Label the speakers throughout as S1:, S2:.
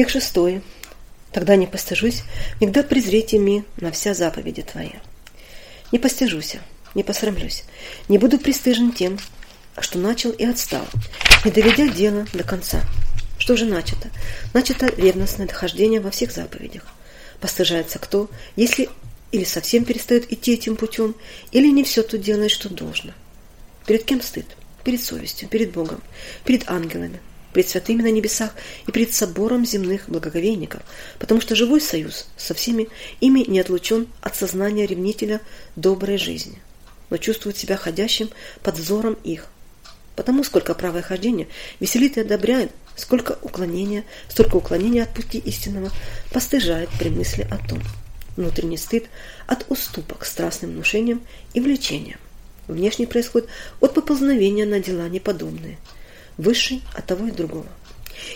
S1: Стих шестой. Тогда не постыжусь, никогда презрите ми на вся заповеди Твои. Не постыжусь, не посрамлюсь, не буду пристыжен тем, что начал и отстал, не доведя дело до конца. Что же начато? Начато ревностное дохождение во всех заповедях. Постыжается кто, если или совсем перестает идти этим путем, или не все то делает, что должно. Перед кем стыд? Перед совестью, перед Богом, перед ангелами, пред святыми на небесах и пред собором земных благоговейников, потому что живой союз со всеми ими не отлучен от сознания ревнителя доброй жизни, но чувствует себя ходящим под взором их. Потому сколько правое хождение веселит и одобряет, сколько уклонения, столько уклонения от пути истинного постыжает при мысли о том. Внутренний стыд от уступок страстным внушениям и влечениям. Внешний происходит от поползновения на дела неподобные – высший от того и другого.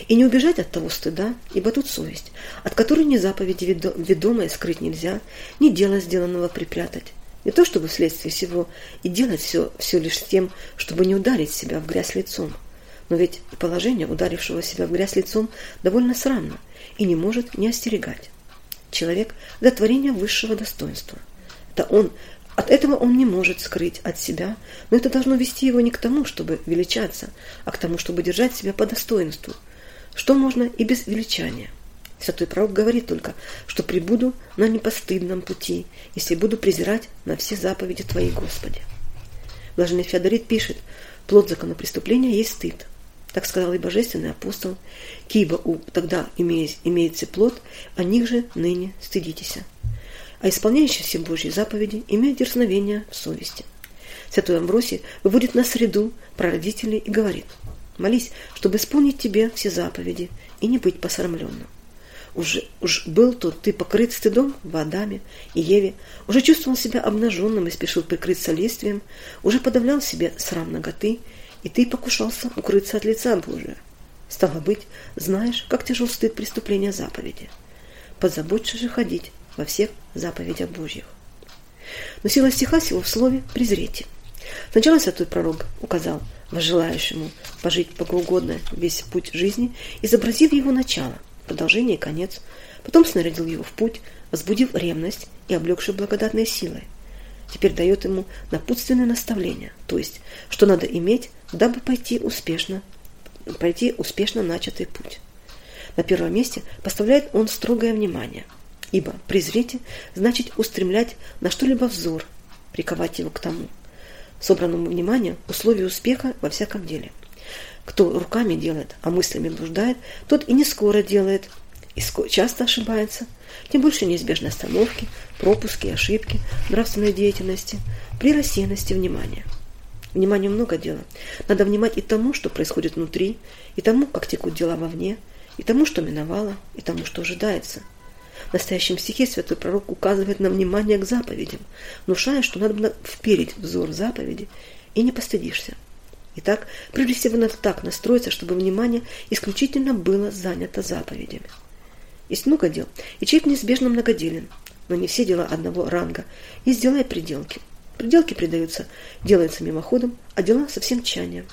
S1: И не убежать от того стыда, ибо тут совесть, от которой ни заповеди ведомое скрыть нельзя, ни дело сделанного припрятать. Не то чтобы вследствие всего и делать все, все лишь с тем, чтобы не ударить себя в грязь лицом. Но ведь положение ударившего себя в грязь лицом довольно срамно и не может не остерегать. Человек – до творения высшего достоинства. Это он от этого он не может скрыть от себя, но это должно вести его не к тому, чтобы величаться, а к тому, чтобы держать себя по достоинству, что можно и без величания. Святой пророк говорит только, что прибуду на непостыдном пути, если буду презирать на все заповеди Твои, Господи. Блаженный Феодорит пишет, плод законопреступления есть стыд. Так сказал и божественный апостол, кибо у тогда имеется плод, о них же ныне стыдитесь а исполняющий все Божьи заповеди имеет дерзновение в совести. Святой Амвросий выводит на среду прародителей и говорит, молись, чтобы исполнить тебе все заповеди и не быть посрамленным. Уже, уж был тот ты покрыт стыдом в Адаме и Еве, уже чувствовал себя обнаженным и спешил прикрыться лествием, уже подавлял себе срам ноготы, и ты покушался укрыться от лица Божия. Стало быть, знаешь, как тяжел стыд преступления заповеди. Позаботься же ходить во всех заповедях Божьих. Но сила стиха сего в слове «презрите». Сначала святой пророк указал возжелающему пожить богоугодно весь путь жизни, изобразив его начало, продолжение и конец, потом снарядил его в путь, возбудив ревность и облегший благодатной силой. Теперь дает ему напутственное наставление, то есть, что надо иметь, дабы пойти успешно, пройти успешно начатый путь. На первом месте поставляет он строгое внимание – Ибо презрите значит устремлять на что-либо взор, приковать его к тому, собранному вниманию, условию успеха во всяком деле. Кто руками делает, а мыслями блуждает, тот и не скоро делает, и часто ошибается, тем больше неизбежны остановки, пропуски, ошибки нравственной деятельности при рассеянности внимания. Вниманию много дела. Надо внимать и тому, что происходит внутри, и тому, как текут дела вовне, и тому, что миновало, и тому, что ожидается – в настоящем стихе святой пророк указывает на внимание к заповедям, внушая, что надо вперить взор заповеди и не постыдишься. Итак, прежде всего надо так настроиться, чтобы внимание исключительно было занято заповедями. Есть много дел, и человек неизбежно многоделен, но не все дела одного ранга. И пределки. Пределки придаются, делаются мимоходом, а дела совсем тщанием.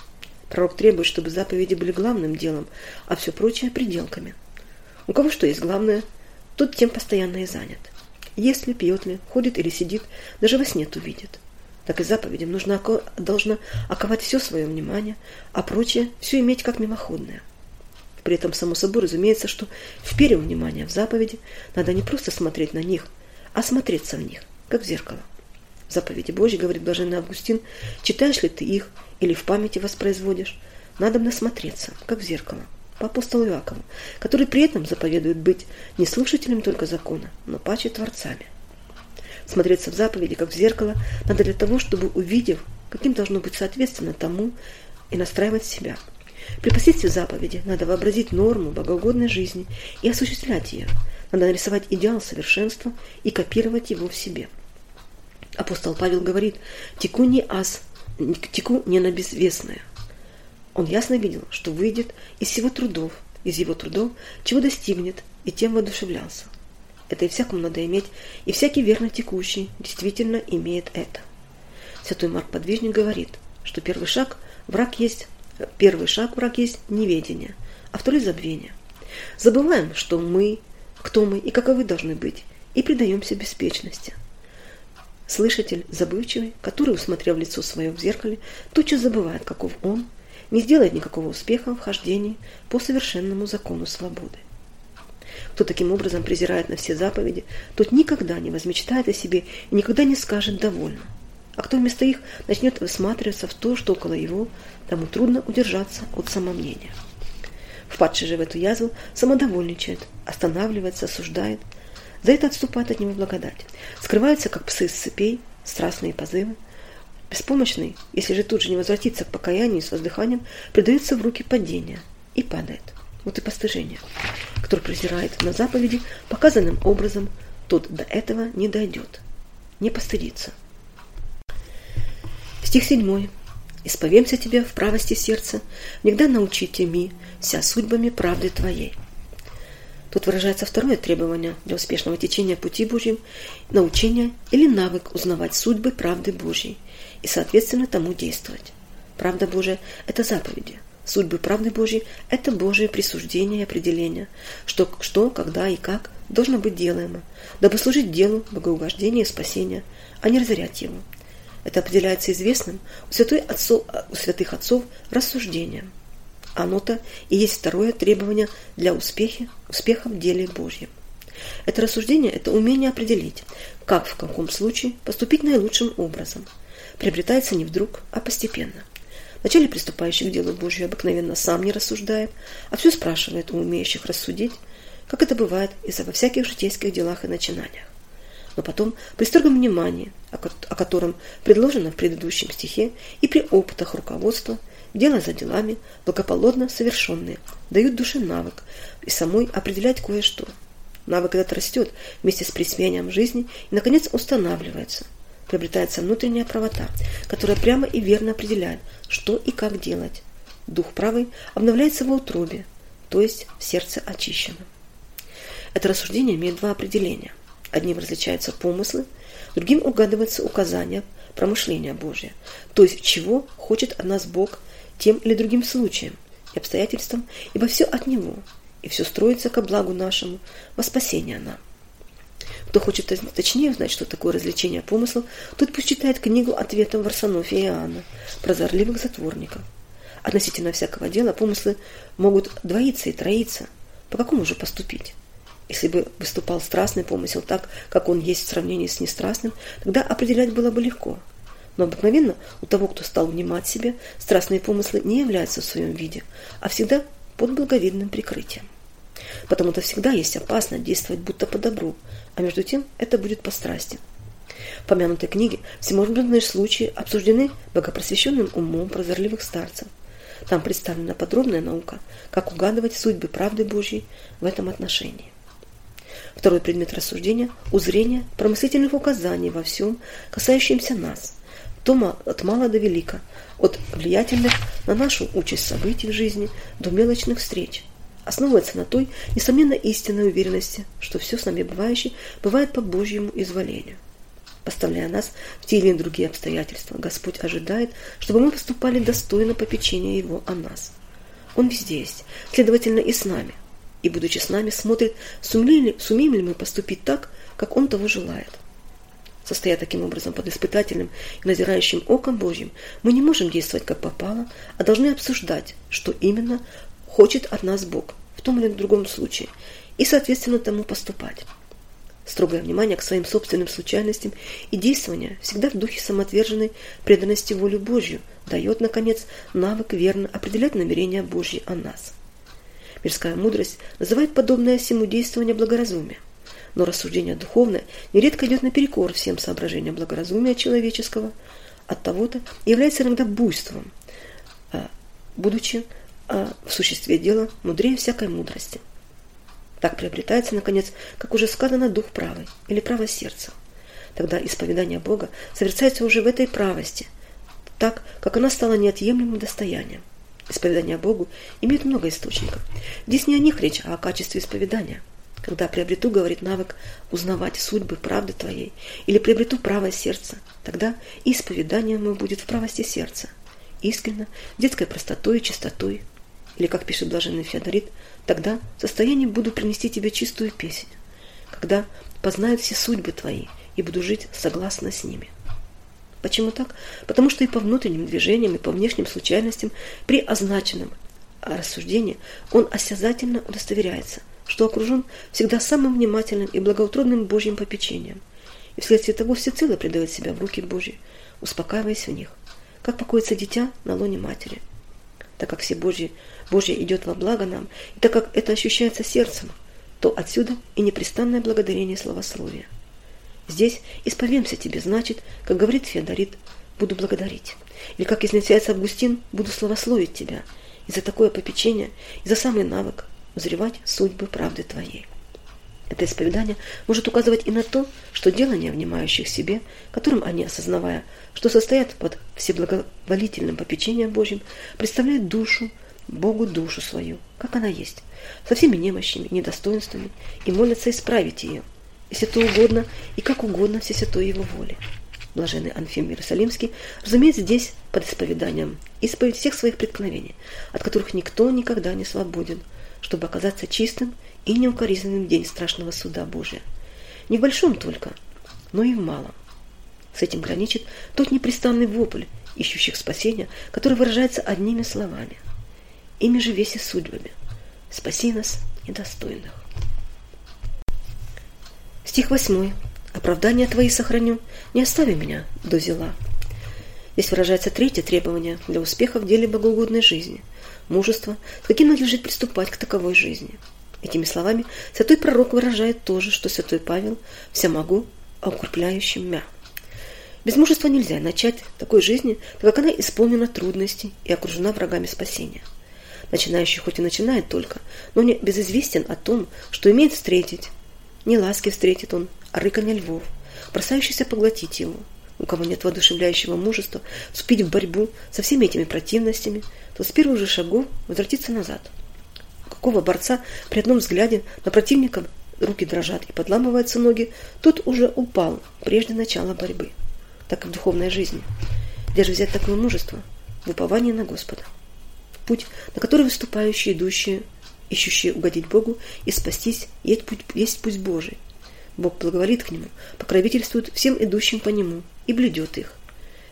S1: Пророк требует, чтобы заповеди были главным делом, а все прочее – пределками. У кого что есть главное – тот тем постоянно и занят. Ест ли, пьет ли, ходит или сидит, даже во сне то видит. Так и заповедям нужно, должно оковать все свое внимание, а прочее все иметь как мимоходное. При этом, само собой, разумеется, что вперев внимание в заповеди надо не просто смотреть на них, а смотреться в них, как в зеркало. В заповеди Божьей, говорит блаженный Августин, читаешь ли ты их или в памяти воспроизводишь, надо насмотреться, как в зеркало по апостолу Иакову, который при этом заповедует быть не слушателем только закона, но паче творцами. Смотреться в заповеди, как в зеркало, надо для того, чтобы, увидев, каким должно быть соответственно тому, и настраивать себя. При посредстве заповеди надо вообразить норму богоугодной жизни и осуществлять ее. Надо нарисовать идеал совершенства и копировать его в себе. Апостол Павел говорит, теку не аз, теку не на безвестное. Он ясно видел, что выйдет из его трудов, из его трудов, чего достигнет, и тем воодушевлялся. Это и всякому надо иметь, и всякий верно текущий действительно имеет это. Святой Марк Подвижник говорит, что первый шаг враг есть, первый шаг враг есть неведение, а второй забвение. Забываем, что мы, кто мы и каковы должны быть, и предаемся беспечности. Слышатель забывчивый, который, усмотрев лицо свое в зеркале, тотчас забывает, каков он, не сделает никакого успеха в хождении по совершенному закону свободы. Кто таким образом презирает на все заповеди, тот никогда не возмечтает о себе и никогда не скажет «довольно». А кто вместо их начнет высматриваться в то, что около его, тому трудно удержаться от самомнения. Впадший же в эту язву самодовольничает, останавливается, осуждает. За это отступает от него благодать. Скрываются, как псы с цепей, страстные позывы. Беспомощный, если же тут же не возвратиться к покаянию с воздыханием, предается в руки падения и падает. Вот и постыжение. Кто презирает на заповеди, показанным образом, тот до этого не дойдет, не постыдится. Стих 7. «Исповемся тебя в правости сердца, всегда научите ми, вся судьбами правды твоей». Тут выражается второе требование для успешного течения пути Божьим – научение или навык узнавать судьбы правды Божьей и, соответственно, тому действовать. Правда Божия – это заповеди – Судьбы правды Божьей – это Божие присуждение и определение, что, что, когда и как должно быть делаемо, дабы служить делу богоугождения и спасения, а не разорять его. Это определяется известным у, святой отцов, у святых отцов рассуждением. Оно-то и есть второе требование для успеха, успеха в деле Божьем. Это рассуждение – это умение определить, как в каком случае поступить наилучшим образом. Приобретается не вдруг, а постепенно. Вначале приступающий к делу Божию обыкновенно сам не рассуждает, а все спрашивает у умеющих рассудить, как это бывает из-за во всяких житейских делах и начинаниях. Но потом, при строгом внимании, о котором предложено в предыдущем стихе, и при опытах руководства, дело за делами, благополучно совершенные, дают душе навык и самой определять кое-что. Навык этот растет вместе с присмением жизни и, наконец, устанавливается – приобретается внутренняя правота, которая прямо и верно определяет, что и как делать. Дух правый обновляется в утробе, то есть в сердце очищенном. Это рассуждение имеет два определения. Одним различаются помыслы, другим угадывается указание, промышления Божия, то есть чего хочет от нас Бог тем или другим случаем и обстоятельствам, ибо все от Него, и все строится ко благу нашему, во спасение нам. Кто хочет точнее узнать, что такое развлечение помыслов, тот пусть читает книгу ответов Варсонофия и Иоанна, прозорливых затворников. Относительно всякого дела помыслы могут двоиться и троиться. По какому же поступить? Если бы выступал страстный помысел так, как он есть в сравнении с нестрастным, тогда определять было бы легко. Но обыкновенно у того, кто стал внимать себе, страстные помыслы не являются в своем виде, а всегда под благовидным прикрытием. Потому-то всегда есть опасность действовать будто по добру, а между тем это будет по страсти. В помянутой книге всевозможные случаи обсуждены богопросвященным умом прозорливых старцев. Там представлена подробная наука, как угадывать судьбы правды Божьей в этом отношении. Второй предмет рассуждения – узрение промыслительных указаний во всем, касающемся нас, то от мала до велика, от влиятельных на нашу участь событий в жизни до мелочных встреч – основывается на той, несомненно, истинной уверенности, что все с нами бывающее бывает по Божьему изволению. Поставляя нас в те или другие обстоятельства, Господь ожидает, чтобы мы поступали достойно попечения Его о нас. Он везде есть, следовательно, и с нами. И, будучи с нами, смотрит, сумеем ли, сумеем ли мы поступить так, как Он того желает. Состоя таким образом под испытательным и назирающим оком Божьим, мы не можем действовать как попало, а должны обсуждать, что именно хочет от нас Бог в том или другом случае, и, соответственно, тому поступать. Строгое внимание к своим собственным случайностям и действования всегда в духе самоотверженной преданности воле Божью дает, наконец, навык верно определять намерения Божьи о нас. Мирская мудрость называет подобное всему действование благоразумие. Но рассуждение духовное нередко идет наперекор всем соображениям благоразумия человеческого, от того-то является иногда буйством, а, будучи а в существе дела мудрее всякой мудрости. Так приобретается, наконец, как уже сказано, дух правый или право сердца. Тогда исповедание Бога совершается уже в этой правости, так, как она стала неотъемлемым достоянием. Исповедание Богу имеет много источников. Здесь не о них речь, а о качестве исповедания. Когда приобрету, говорит навык, узнавать судьбы правды твоей, или приобрету право сердца, тогда исповедание мое будет в правости сердца, искренно, детской простотой и чистотой, или, как пишет блаженный Феодорит, Тогда в состоянии буду принести тебе чистую песнь, когда познают все судьбы твои и буду жить согласно с ними. Почему так? Потому что и по внутренним движениям, и по внешним случайностям при означенном рассуждении он осязательно удостоверяется, что окружен всегда самым внимательным и благоутробным Божьим попечением, и вследствие того всецело предает себя в руки Божьи, успокаиваясь в них, как покоится дитя на лоне матери. Так как все Божьи, Божье идет во благо нам, и так как это ощущается сердцем, то отсюда и непрестанное благодарение словословия. Здесь исповемся тебе, значит, как говорит Феодорит, буду благодарить. Или, как изначается Августин, буду славословить тебя. И за такое попечение, и за самый навык узревать судьбы правды твоей. Это исповедание может указывать и на то, что делания, внимающих себе, которым они, осознавая, что состоят под всеблаговолительным попечением Божьим, представляют душу, Богу душу свою, как она есть, со всеми немощами, недостоинствами, и молятся исправить ее, если то угодно и как угодно все святой его воли. Блаженный Анфим Иерусалимский разумеет здесь под исповеданием исповедь всех своих преткновений, от которых никто никогда не свободен, чтобы оказаться чистым и неукоризненным день страшного суда Божия. Не в большом только, но и в малом. С этим граничит тот непрестанный вопль, ищущих спасения, который выражается одними словами. Ими же весь и судьбами. Спаси нас, недостойных. Стих 8. Оправдания твои сохраню, не остави меня до зела. Здесь выражается третье требование для успеха в деле богоугодной жизни – мужество, с каким надлежит приступать к таковой жизни. Этими словами святой пророк выражает то же, что святой Павел «вся могу, а укрепляющим мя». Без мужества нельзя начать такой жизни, так как она исполнена трудностей и окружена врагами спасения. Начинающий хоть и начинает только, но не безызвестен о том, что имеет встретить, не ласки встретит он, а рыканье львов, бросающийся поглотить его. У кого нет воодушевляющего мужества вступить в борьбу со всеми этими противностями, то с первых же шагов возвратиться назад. У какого борца при одном взгляде на противника руки дрожат и подламываются ноги, тот уже упал прежде начала борьбы. Так и в духовной жизни. Где же взять такое мужество? В уповании на Господа. Путь, на который выступающие, идущие ищущие угодить Богу и спастись, есть путь, есть путь Божий. Бог благоволит к нему, покровительствует всем идущим по нему и блюдет их.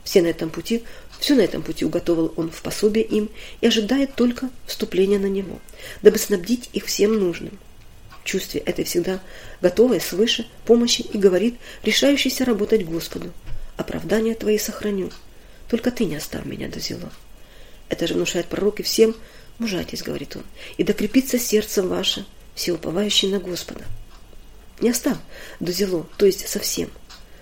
S1: Все на этом пути, все на этом пути уготовил он в пособие им и ожидает только вступления на него, дабы снабдить их всем нужным. В чувстве этой всегда готовой свыше помощи и говорит, решающийся работать Господу. Оправдания твои сохраню, только ты не оставь меня до зела. Это же внушает пророк и всем, Мужайтесь, говорит он, и докрепится сердце ваше, все уповающие на Господа. Не оставь до зело, то есть совсем.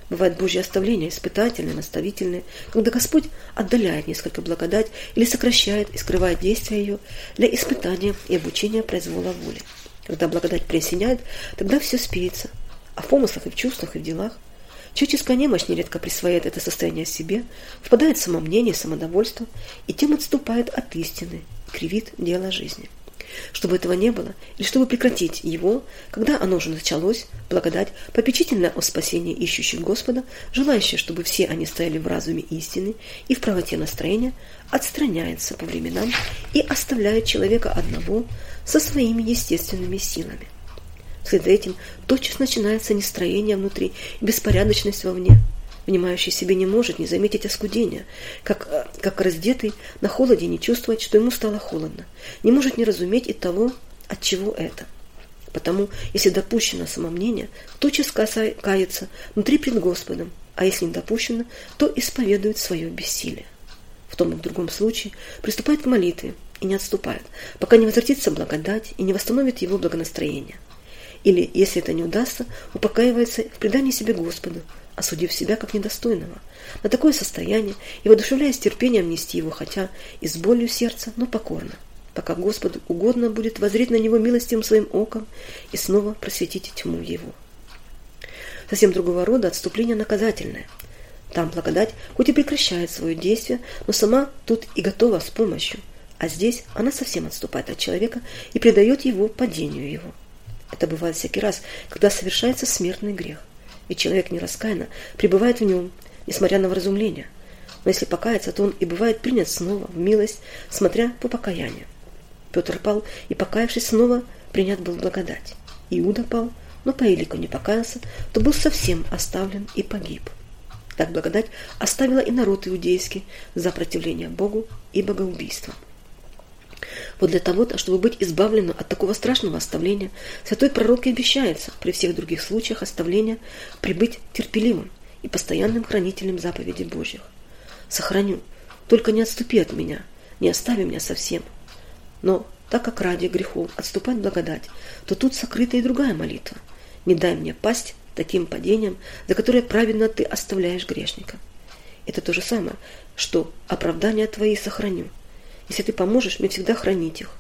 S1: Бывает Божье оставление, испытательное, наставительное, когда Господь отдаляет несколько благодать или сокращает и скрывает действия ее для испытания и обучения произвола воли. Когда благодать присоединяет, тогда все спеется, а в помыслах и в чувствах и в делах. Человеческая немощь нередко присвоит это состояние себе, впадает в самомнение, самодовольство и тем отступает от истины кривит дело жизни. Чтобы этого не было, или чтобы прекратить его, когда оно уже началось, благодать, попечительная о спасении ищущих Господа, желающая, чтобы все они стояли в разуме истины и в правоте настроения, отстраняется по временам и оставляет человека одного со своими естественными силами. Вслед за этим тотчас начинается нестроение внутри беспорядочность вовне – Внимающий себе не может не заметить оскудения, как, э, как раздетый на холоде не чувствовать, что ему стало холодно, не может не разуметь и того, от чего это. Потому, если допущено самомнение, тотчас кается внутри пред Господом, а если не допущено, то исповедует свое бессилие. В том и в другом случае приступает к молитве и не отступает, пока не возвратится благодать и не восстановит его благонастроение. Или, если это не удастся, упокаивается в предании себе Господу, осудив себя как недостойного. На такое состояние и воодушевляясь терпением нести его, хотя и с болью сердца, но покорно, пока Господу угодно будет возреть на него милостивым своим оком и снова просветить тьму его. Совсем другого рода отступление наказательное. Там благодать хоть и прекращает свое действие, но сама тут и готова с помощью, а здесь она совсем отступает от человека и предает его падению его. Это бывает всякий раз, когда совершается смертный грех и человек нераскаянно пребывает в нем, несмотря на вразумление. Но если покаяться, то он и бывает принят снова в милость, смотря по покаянию. Петр пал и, покаявшись снова, принят был благодать. Иуда пал, но по элику не покаялся, то был совсем оставлен и погиб. Так благодать оставила и народ иудейский за противление Богу и богоубийство. Вот для того, чтобы быть избавленным от такого страшного оставления, святой пророк и обещается при всех других случаях оставления прибыть терпеливым и постоянным хранителем заповедей Божьих. Сохраню, только не отступи от меня, не остави меня совсем. Но так как ради грехов отступать благодать, то тут сокрыта и другая молитва. Не дай мне пасть таким падением, за которое праведно ты оставляешь грешника. Это то же самое, что оправдания твои сохраню. Если ты поможешь мне всегда хранить их.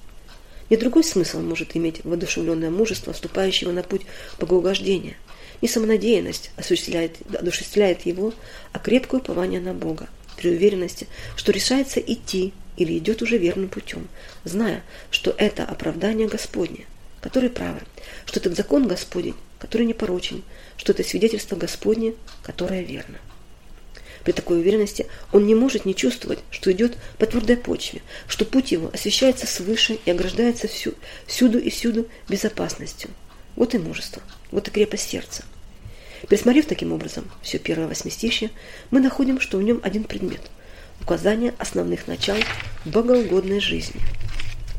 S1: Не другой смысл может иметь воодушевленное мужество, вступающего на путь богоугождения. Не самонадеянность осуществляет, одушевляет его, а крепкое упование на Бога, при уверенности, что решается идти или идет уже верным путем, зная, что это оправдание Господне, который правы, что этот закон Господень, который непорочен, что это свидетельство Господне, которое верно. При такой уверенности он не может не чувствовать, что идет по твердой почве, что путь его освещается свыше и ограждается всю, всюду и всюду безопасностью. Вот и мужество, вот и крепость сердца. Присмотрев таким образом все первое восьмистишье, мы находим, что в нем один предмет – указание основных начал богоугодной жизни.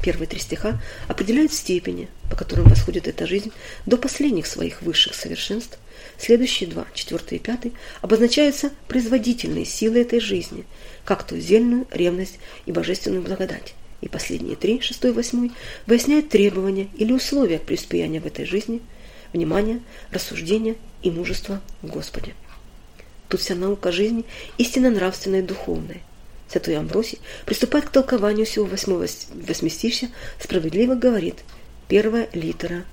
S1: Первые три стиха определяют степени, по которым восходит эта жизнь до последних своих высших совершенств, Следующие два, четвертый и пятый, обозначаются производительные силы этой жизни, как то зельную, ревность и божественную благодать. И последние три, шестой и восьмой, выясняют требования или условия преуспеяния в этой жизни, внимание, рассуждение и мужество в Господе. Тут вся наука жизни, истинно нравственная и духовная. Святой Амбросий приступает к толкованию всего восьмого восьмистища, справедливо говорит, первая литера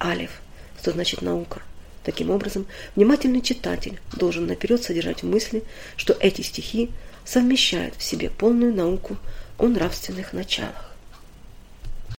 S1: Алиф, что значит наука. Таким образом, внимательный читатель должен наперед содержать в мысли, что эти стихи совмещают в себе полную науку о нравственных началах.